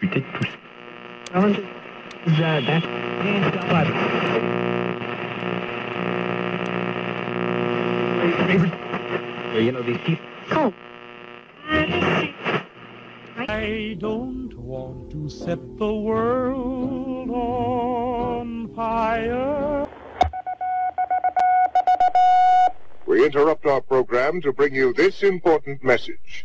Putain de tous. You know, these people. Oh. I don't want to set the world on fire. We interrupt our program to bring you this important message.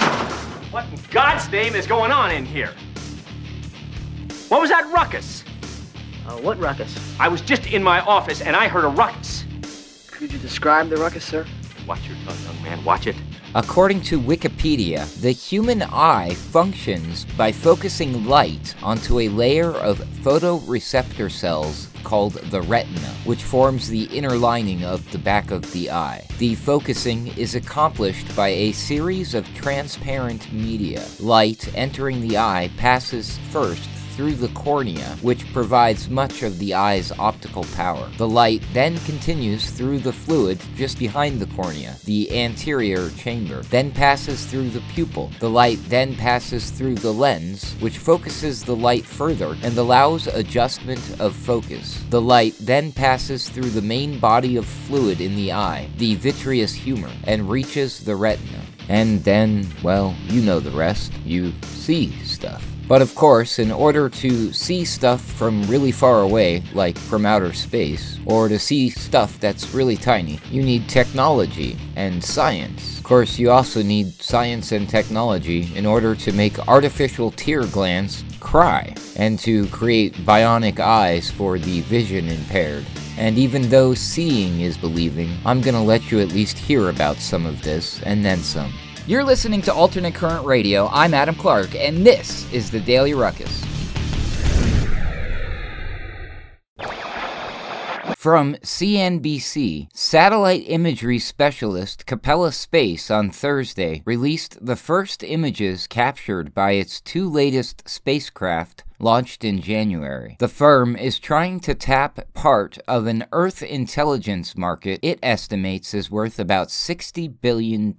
What in God's name is going on in here? What was that ruckus? Uh, what ruckus? I was just in my office and I heard a ruckus. Could you describe the ruckus, sir? Watch your tongue, young man. Watch it. According to Wikipedia, the human eye functions by focusing light onto a layer of photoreceptor cells called the retina, which forms the inner lining of the back of the eye. The focusing is accomplished by a series of transparent media. Light entering the eye passes first through the cornea, which provides much of the eye's optical power. The light then continues through the fluid just behind the cornea, the anterior chamber, then passes through the pupil. The light then passes through the lens, which focuses the light further and allows adjustment of focus. The light then passes through the main body of fluid in the eye, the vitreous humor, and reaches the retina. And then, well, you know the rest. You see stuff. But of course, in order to see stuff from really far away, like from outer space, or to see stuff that's really tiny, you need technology and science. Of course, you also need science and technology in order to make artificial tear glands cry, and to create bionic eyes for the vision impaired. And even though seeing is believing, I'm gonna let you at least hear about some of this, and then some. You're listening to Alternate Current Radio. I'm Adam Clark, and this is the Daily Ruckus. From CNBC, satellite imagery specialist Capella Space on Thursday released the first images captured by its two latest spacecraft launched in January. The firm is trying to tap part of an Earth intelligence market it estimates is worth about $60 billion.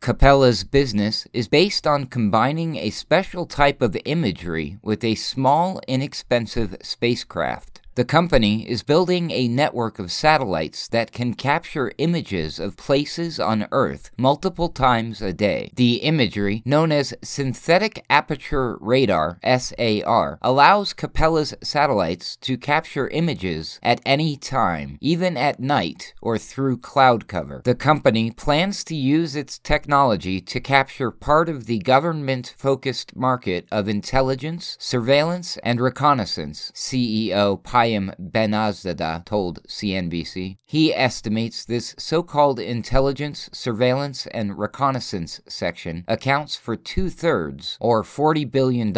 Capella's business is based on combining a special type of imagery with a small, inexpensive spacecraft. The company is building a network of satellites that can capture images of places on Earth multiple times a day. The imagery, known as Synthetic Aperture Radar SAR, allows Capella's satellites to capture images at any time, even at night or through cloud cover. The company plans to use its technology to capture part of the government focused market of intelligence, surveillance, and reconnaissance, CEO Pi Payam Banazadeh told CNBC. He estimates this so called intelligence, surveillance, and reconnaissance section accounts for two thirds, or $40 billion,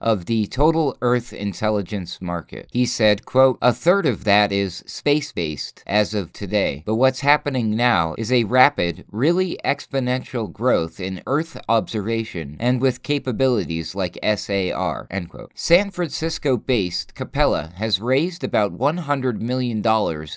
of the total Earth intelligence market. He said, quote, A third of that is space based as of today, but what's happening now is a rapid, really exponential growth in Earth observation and with capabilities like SAR. End quote. San Francisco based Capella has raised raised about $100 million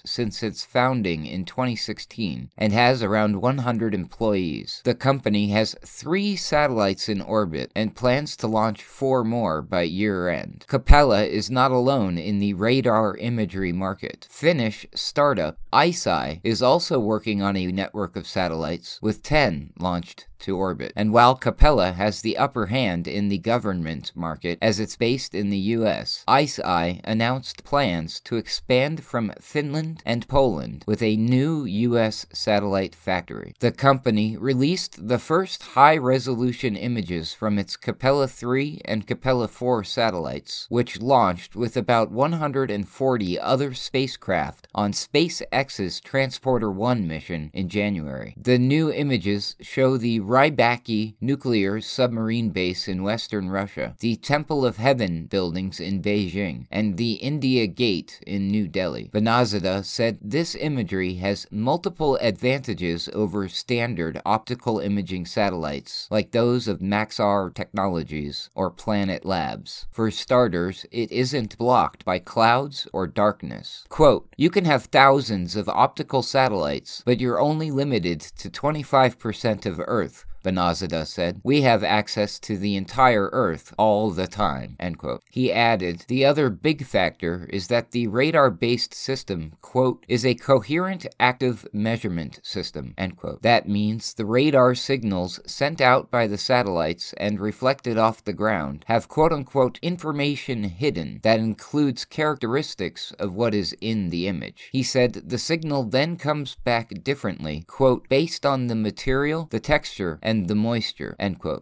since its founding in 2016 and has around 100 employees. The company has three satellites in orbit and plans to launch four more by year end. Capella is not alone in the radar imagery market. Finnish startup ICEYE is also working on a network of satellites, with 10 launched to orbit. And while Capella has the upper hand in the government market as it's based in the US, ICEYE announced plans to expand from Finland and Poland with a new US satellite factory. The company released the first high resolution images from its Capella 3 and Capella 4 satellites, which launched with about 140 other spacecraft on SpaceX's Transporter 1 mission in January. The new images show the Rybaki nuclear submarine base in western Russia, the Temple of Heaven buildings in Beijing, and the India Gate in New Delhi. Banazadeh said this imagery has multiple advantages over standard optical imaging satellites, like those of Maxar Technologies or Planet Labs. For starters, it isn't blocked by clouds or darkness. Quote, You can have thousands of optical satellites, but you're only limited to 25% of Earth Banazadeh said. We have access to the entire Earth all the time. He added, The other big factor is that the radar based system, quote, is a coherent active measurement system. That means the radar signals sent out by the satellites and reflected off the ground have quote unquote information hidden that includes characteristics of what is in the image. He said the signal then comes back differently, quote, based on the material, the texture, and and the moisture.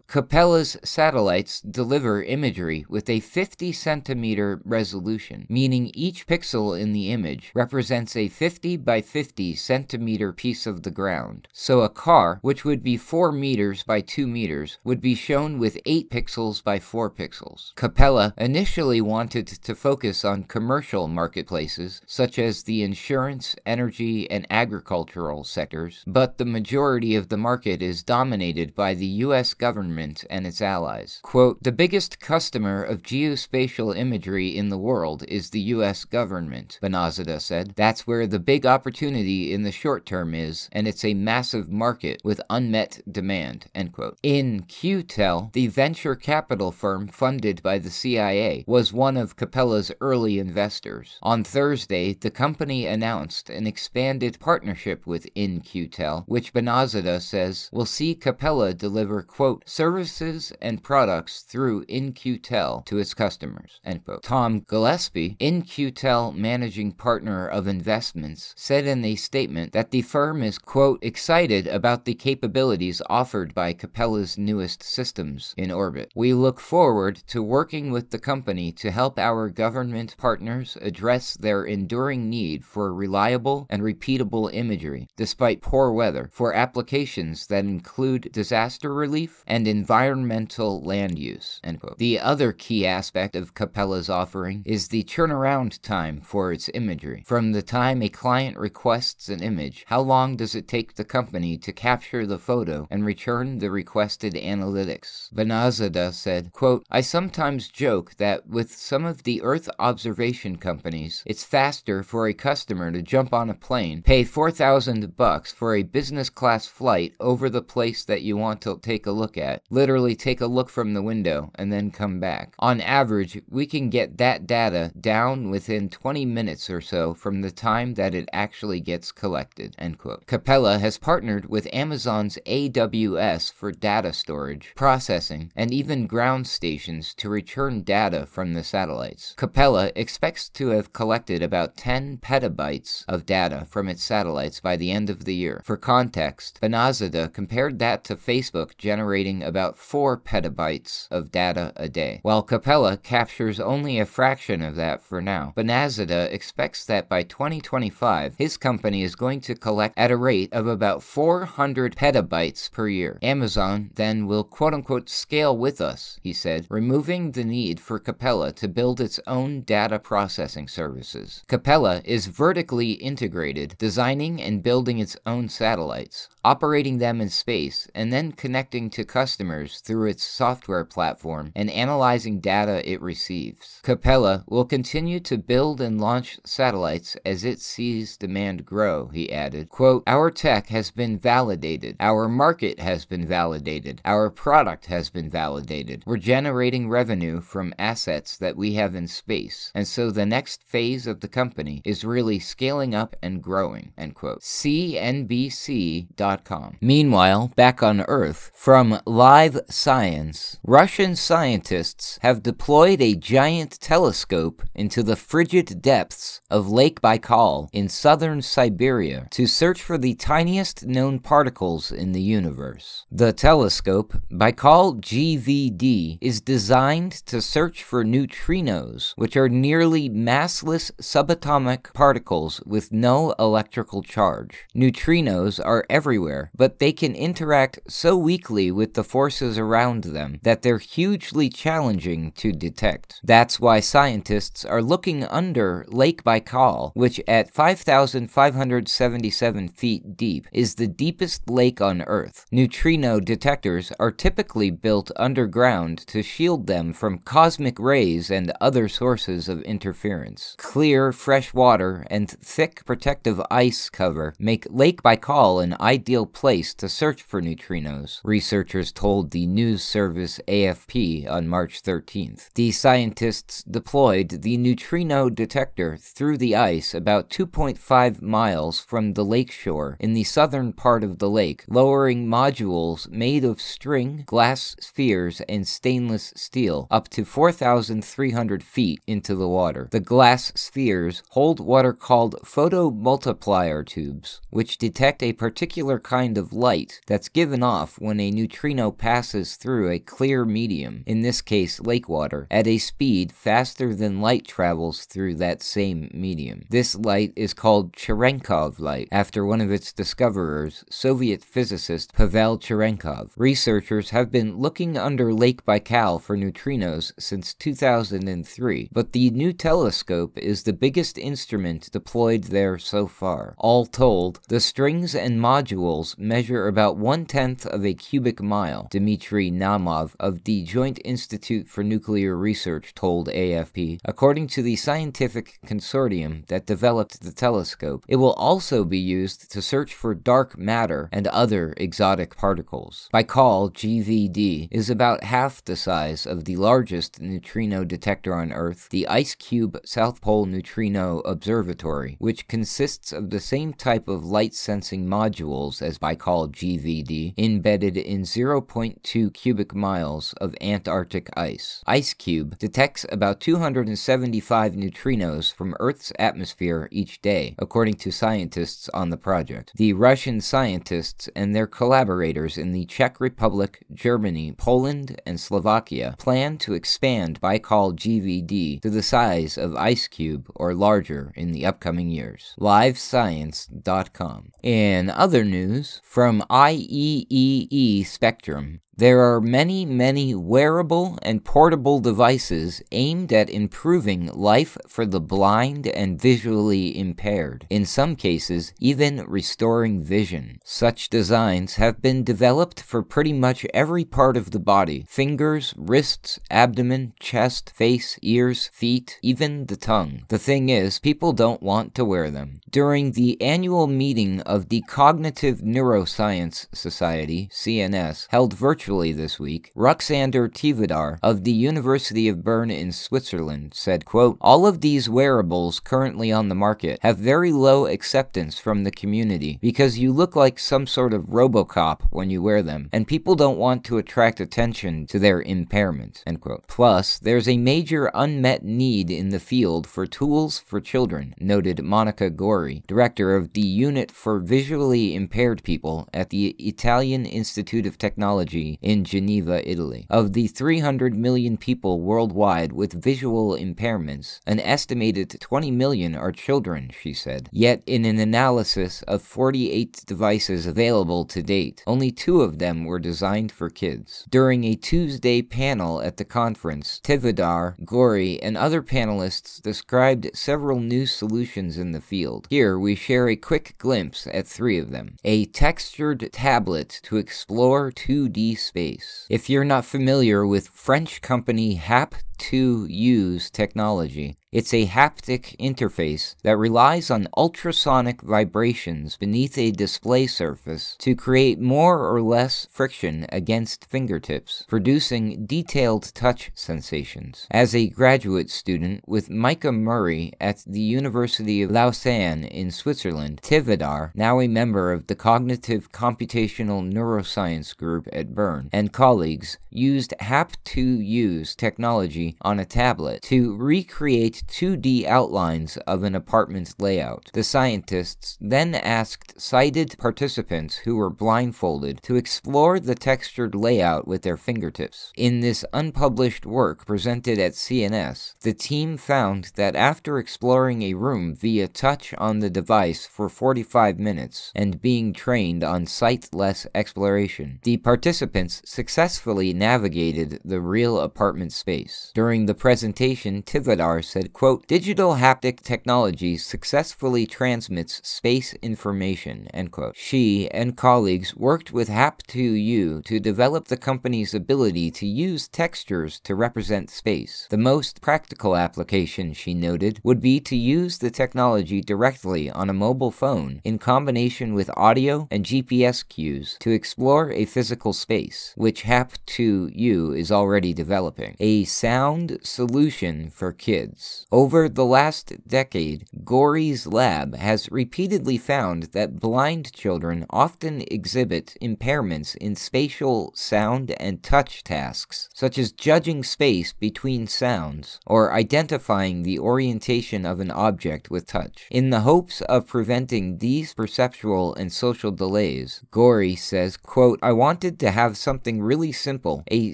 Capella's satellites deliver imagery with a 50 centimeter resolution, meaning each pixel in the image represents a 50 by 50 centimeter piece of the ground. So a car, which would be 4 meters by 2 meters, would be shown with 8 pixels by 4 pixels. Capella initially wanted to focus on commercial marketplaces, such as the insurance, energy, and agricultural sectors, but the majority of the market is dominated by the U.S. government and its allies. Quote, the biggest customer of geospatial imagery in the world is the U.S. government, Banazadeh said. That's where the big opportunity in the short term is, and it's a massive market with unmet demand, end quote. In-Q-Tel, the venture capital firm funded by the CIA, was one of Capella's early investors. On Thursday, the company announced an expanded partnership with In-Q-Tel, which Banazadeh says will see Capella deliver, quote, services and products through In-Q-Tel to its customers, end quote. Tom Gillespie, In-Q-Tel managing partner of investments, said in a statement that the firm is, quote, excited about the capabilities offered by Capella's newest systems in orbit. We look forward to working with the company to help our government partners address their enduring need for reliable and repeatable imagery, despite poor weather, for applications that include disaster relief, and environmental land use. The other key aspect of Capella's offering is the turnaround time for its imagery. From the time a client requests an image, how long does it take the company to capture the photo and return the requested analytics? Banazadeh said, quote, I sometimes joke that with some of the Earth observation companies, it's faster for a customer to jump on a plane, pay 4000 bucks for a business class flight over the place that you you want to take a look at. Literally take a look from the window and then come back. On average, we can get that data down within 20 minutes or so from the time that it actually gets collected. End quote. Capella has partnered with Amazon's AWS for data storage, processing, and even ground stations to return data from the satellites. Capella expects to have collected about 10 petabytes of data from its satellites by the end of the year. For context, Banazadeh compared that to Facebook generating about 4 petabytes of data a day, while Capella captures only a fraction of that for now. Banazadeh expects that by 2025, his company is going to collect at a rate of about 400 petabytes per year. Amazon then will quote unquote scale with us, he said, removing the need for Capella to build its own data processing services. Capella is vertically integrated, designing and building its own satellites, operating them in space, and then connecting to customers through its software platform and analyzing data it receives. Capella will continue to build and launch satellites as it sees demand grow, he added. Quote, Our tech has been validated. Our market has been validated. Our product has been validated. We're generating revenue from assets that we have in space. And so the next phase of the company is really scaling up and growing, end quote. CNBC.com Meanwhile, back on Earth, from Live Science, Russian scientists have deployed a giant telescope into the frigid depths of Lake Baikal in southern Siberia to search for the tiniest known particles in the universe. The telescope, Baikal GVD, is designed to search for neutrinos, which are nearly massless subatomic particles with no electrical charge. Neutrinos are everywhere, but they can interact so weakly with the forces around them that they're hugely challenging to detect. That's why scientists are looking under Lake Baikal, which at 5,577 feet deep is the deepest lake on Earth. Neutrino detectors are typically built underground to shield them from cosmic rays and other sources of interference. Clear, fresh water and thick protective ice cover make Lake Baikal an ideal place to search for neutrinos, researchers told the news service AFP on March 13th. The scientists deployed the neutrino detector through the ice about 2.5 miles from the lake shore in the southern part of the lake, lowering modules made of string, glass spheres, and stainless steel up to 4,300 feet into the water. The glass spheres hold what are called photomultiplier tubes, which detect a particular kind of light that's given off when a neutrino passes through a clear medium, in this case lake water, at a speed faster than light travels through that same medium. This light is called Cherenkov light, after one of its discoverers, Soviet physicist Pavel Cherenkov. Researchers have been looking under Lake Baikal for neutrinos since 2003, but the new telescope is the biggest instrument deployed there so far. All told, the strings and modules measure about one tenth of a cubic mile, Dmitry Naumov of the Joint Institute for Nuclear Research told AFP. According to the scientific consortium that developed the telescope, it will also be used to search for dark matter and other exotic particles. Baikal GVD is about half the size of the largest neutrino detector on Earth, the IceCube South Pole Neutrino Observatory, which consists of the same type of light sensing modules as Baikal GVD, embedded in 0.2 cubic miles of Antarctic ice. IceCube detects about 275 neutrinos from Earth's atmosphere each day, according to scientists on the project. The Russian scientists and their collaborators in the Czech Republic, Germany, Poland, and Slovakia plan to expand Baikal GVD to the size of IceCube or larger in the upcoming years. LiveScience.com. In other news, from IEEE Spectrum, there are many, many wearable and portable devices aimed at improving life for the blind and visually impaired, in some cases, even restoring vision. Such designs have been developed for pretty much every part of the body fingers, wrists, abdomen, chest, face, ears, feet, even the tongue. The thing is, people don't want to wear them. During the annual meeting of the Cognitive Neuroscience Society, CNS, held virtually virtually this week, Ruxandra Tivadar of the University of Bern in Switzerland said, quote, All of these wearables currently on the market have very low acceptance from the community because you look like some sort of Robocop when you wear them, and people don't want to attract attention to their impairment, end quote. Plus, there's a major unmet need in the field for tools for children, noted Monica Gori, director of the Unit for Visually Impaired People at the Italian Institute of Technology in Geneva, Italy. Of the 300 million people worldwide with visual impairments, an estimated 20 million are children, she said. Yet, in an analysis of 48 devices available to date, only two of them were designed for kids. During a Tuesday panel at the conference, Tivadar, Gori, and other panelists described several new solutions in the field. Here, we share a quick glimpse at three of them. A textured tablet to explore 2D space. If you're not familiar with French company Hap HAP2U's technology. It's a haptic interface that relies on ultrasonic vibrations beneath a display surface to create more or less friction against fingertips, producing detailed touch sensations. As a graduate student with Micah Murray at the University of Lausanne in Switzerland, Tivadar, now a member of the Cognitive Computational Neuroscience Group at Bern, and colleagues used HAP2U's technology on a tablet to recreate 2D outlines of an apartment's layout. The scientists then asked sighted participants who were blindfolded to explore the textured layout with their fingertips. In this unpublished work presented at CNS, the team found that after exploring a room via touch on the device for 45 minutes and being trained on sightless exploration, the participants successfully navigated the real apartment space. During the presentation, Tivadar said, quote, digital haptic technology successfully transmits space information, end quote. She and colleagues worked with HAP2U to develop the company's ability to use textures to represent space. The most practical application, she noted, would be to use the technology directly on a mobile phone in combination with audio and GPS cues to explore a physical space, which HAP2U is already developing. A sound solution for kids. Over the last decade, Gori's lab has repeatedly found that blind children often exhibit impairments in spatial sound and touch tasks, such as judging space between sounds or identifying the orientation of an object with touch. In the hopes of preventing these perceptual and social delays, Gori says, quote, I wanted to have something really simple, a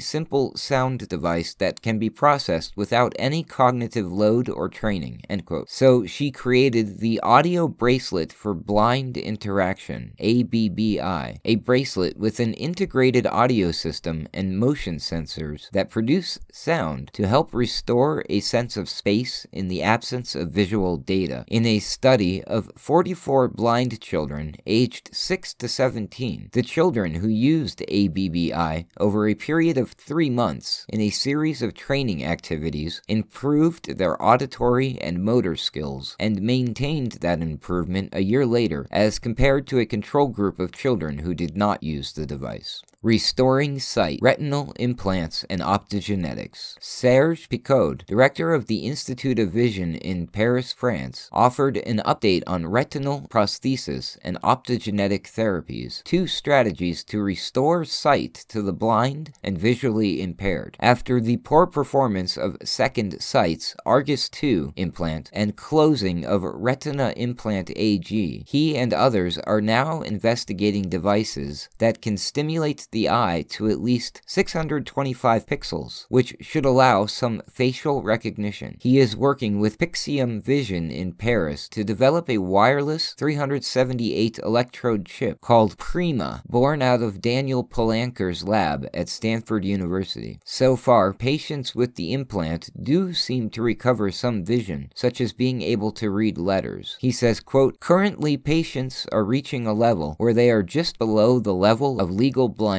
simple sound device that can be processed without any cognitive load or training, end quote. So she created the Audio Bracelet for Blind Interaction, ABBI, a bracelet with an integrated audio system and motion sensors that produce sound to help restore a sense of space in the absence of visual data. In a study of 44 blind children aged 6 to 17, the children who used ABBI over a period of three months in a series of training activities improved their auditory and motor skills, and maintained that improvement a year later as compared to a control group of children who did not use the device. Restoring Sight, Retinal Implants and Optogenetics. Serge Picaud, director of the Institute of Vision in Paris, France, offered an update on retinal prosthesis and optogenetic therapies, two strategies to restore sight to the blind and visually impaired. After the poor performance of Second Sight's Argus II implant and closing of Retina Implant AG, he and others are now investigating devices that can stimulate the eye to at least 625 pixels, which should allow some facial recognition. He is working with Pixium Vision in Paris to develop a wireless 378 electrode chip called Prima, born out of Daniel Palanker's lab at Stanford University. So far, patients with the implant do seem to recover some vision, such as being able to read letters. He says, quote, Currently, patients are reaching a level where they are just below the level of legal blindness,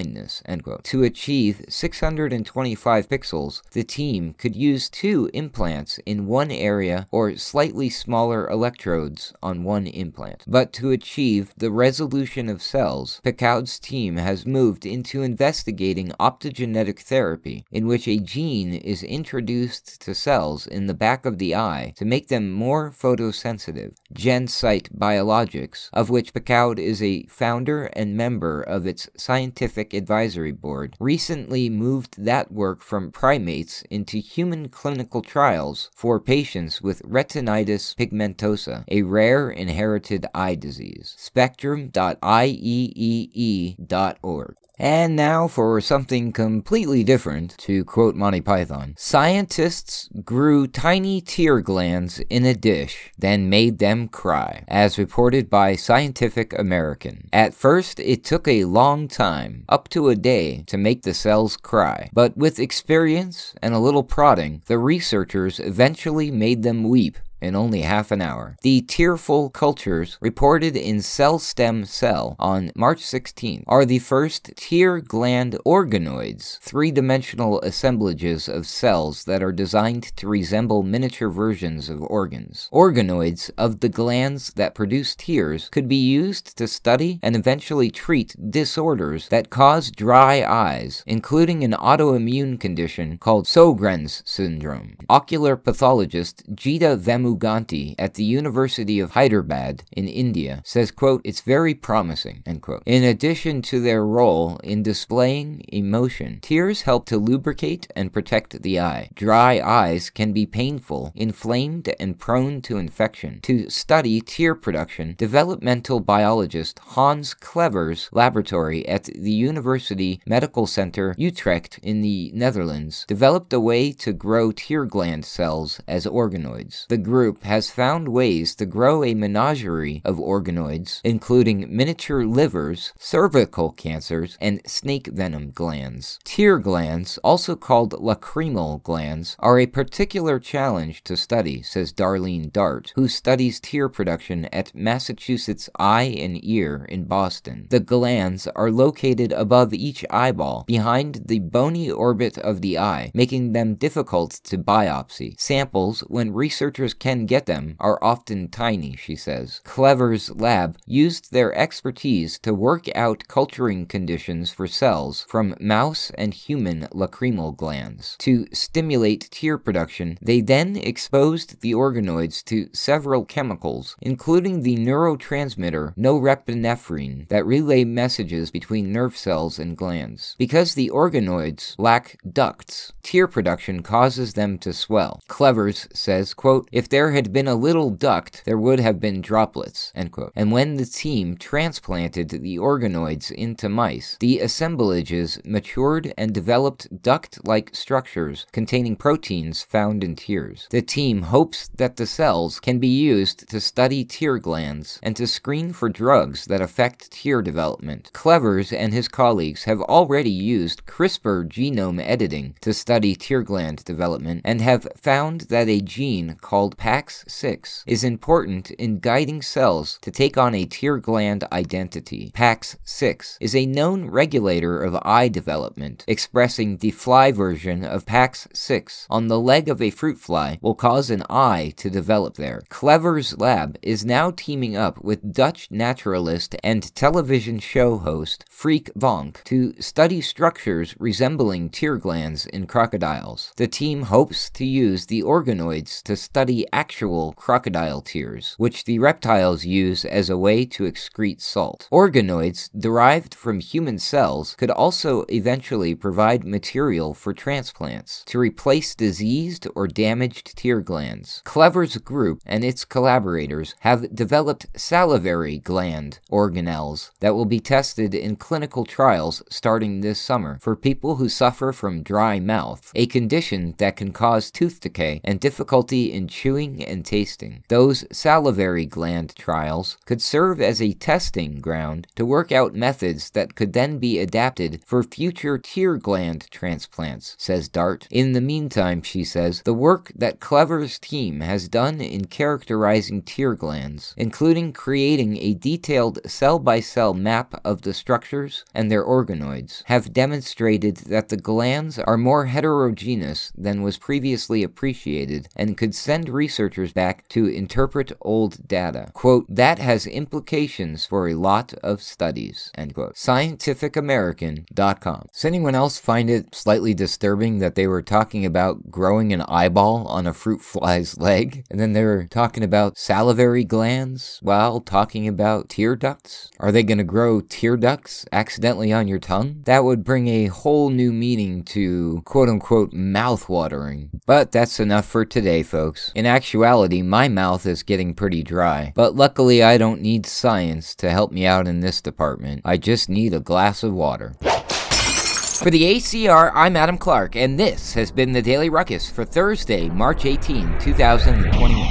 quote. To achieve 625 pixels, the team could use two implants in one area or slightly smaller electrodes on one implant. But to achieve the resolution of cells, Picard's team has moved into investigating optogenetic therapy, in which a gene is introduced to cells in the back of the eye to make them more photosensitive. GenSight Biologics, of which Picard is a founder and member of its scientific advisory board, recently moved that work from primates into human clinical trials for patients with retinitis pigmentosa, a rare inherited eye disease. Spectrum.ieee.org. And now for something completely different, to quote Monty Python. Scientists grew tiny tear glands in a dish, then made them cry, as reported by Scientific American. At first, it took a long time, up to a day, to make the cells cry, but with experience and a little prodding, the researchers eventually made them weep in only half an hour. The tearful cultures reported in Cell Stem Cell on March 16 are the first tear gland organoids, three dimensional assemblages of cells that are designed to resemble miniature versions of organs. Organoids of the glands that produce tears could be used to study and eventually treat disorders that cause dry eyes, including an autoimmune condition called Sjogren's syndrome. Ocular pathologist Geeta Vemuganti at the University of Hyderabad in India says, quote, it's very promising, end quote. In addition to their role in displaying emotion, tears help to lubricate and protect the eye. Dry eyes can be painful, inflamed, and prone to infection. To study tear production, developmental biologist Hans Clevers' laboratory at the University Medical Center Utrecht in the Netherlands developed a way to grow tear gland cells as organoids. The group has found ways to grow a menagerie of organoids, including miniature livers, cervical cancers, and snake venom glands. Tear glands, also called lacrimal glands, are a particular challenge to study, says Darlene Dartt, who studies tear production at Massachusetts Eye and Ear in Boston. The glands are located above each eyeball, behind the bony orbit of the eye, making them difficult to biopsy. Samples, when researchers can get them, are often tiny, she says. Clevers' lab used their expertise to work out culturing conditions for cells from mouse and human lacrimal glands. To stimulate tear production, they then exposed the organoids to several chemicals, including the neurotransmitter norepinephrine that relay messages between nerve cells and glands. Because the organoids lack ducts, tear production causes them to swell. Clevers says, quote, if there had been a little duct, there would have been droplets. And when the team transplanted the organoids into mice, the assemblages matured and developed duct-like structures containing proteins found in tears. The team hopes that the cells can be used to study tear glands and to screen for drugs that affect tear development. Clevers and his colleagues have already used CRISPR genome editing to study tear gland development and have found that a gene called PAX6 is important in guiding cells to take on a tear gland identity. PAX6 is a known regulator of eye development, expressing the fly version of PAX6 on the leg of a fruit fly will cause an eye to develop there. Clevers' lab is now teaming up with Dutch naturalist and television show host Freek Vonk to study structures resembling tear glands in crocodiles. The team hopes to use the organoids to study actual crocodile tears, which the reptiles use as a way to excrete salt. Organoids derived from human cells could also eventually provide material for transplants to replace diseased or damaged tear glands. Clevers' group and its collaborators have developed salivary gland organelles that will be tested in clinical trials starting this summer for people who suffer from dry mouth, a condition that can cause tooth decay and difficulty in chewing and tasting. Those salivary gland trials could serve as a testing ground to work out methods that could then be adapted for future tear gland transplants, says Dartt. In the meantime, she says, the work that Clevers' team has done in characterizing tear glands, including creating a detailed cell by cell map of the structures and their organoids, have demonstrated that the glands are more heterogeneous than was previously appreciated and could send researchers back to interpret old data. Quote, that has implications for a lot of studies, end quote. ScientificAmerican.com. Does anyone else find it slightly disturbing that they were talking about growing an eyeball on a fruit fly's leg, and then they were talking about salivary glands while talking about tear ducts? Are they going to grow tear ducts accidentally on your tongue? That would bring a whole new meaning to quote unquote mouth watering. But that's enough for today, folks. In actuality, my mouth is getting pretty dry, but luckily I don't need science to help me out in this department. I just need a glass of water. For the ACR, I'm Adam Clark, and this has been the Daily Ruckus for Thursday, March 18, 2021.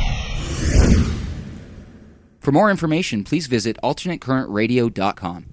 For more information, please visit alternatecurrentradio.com.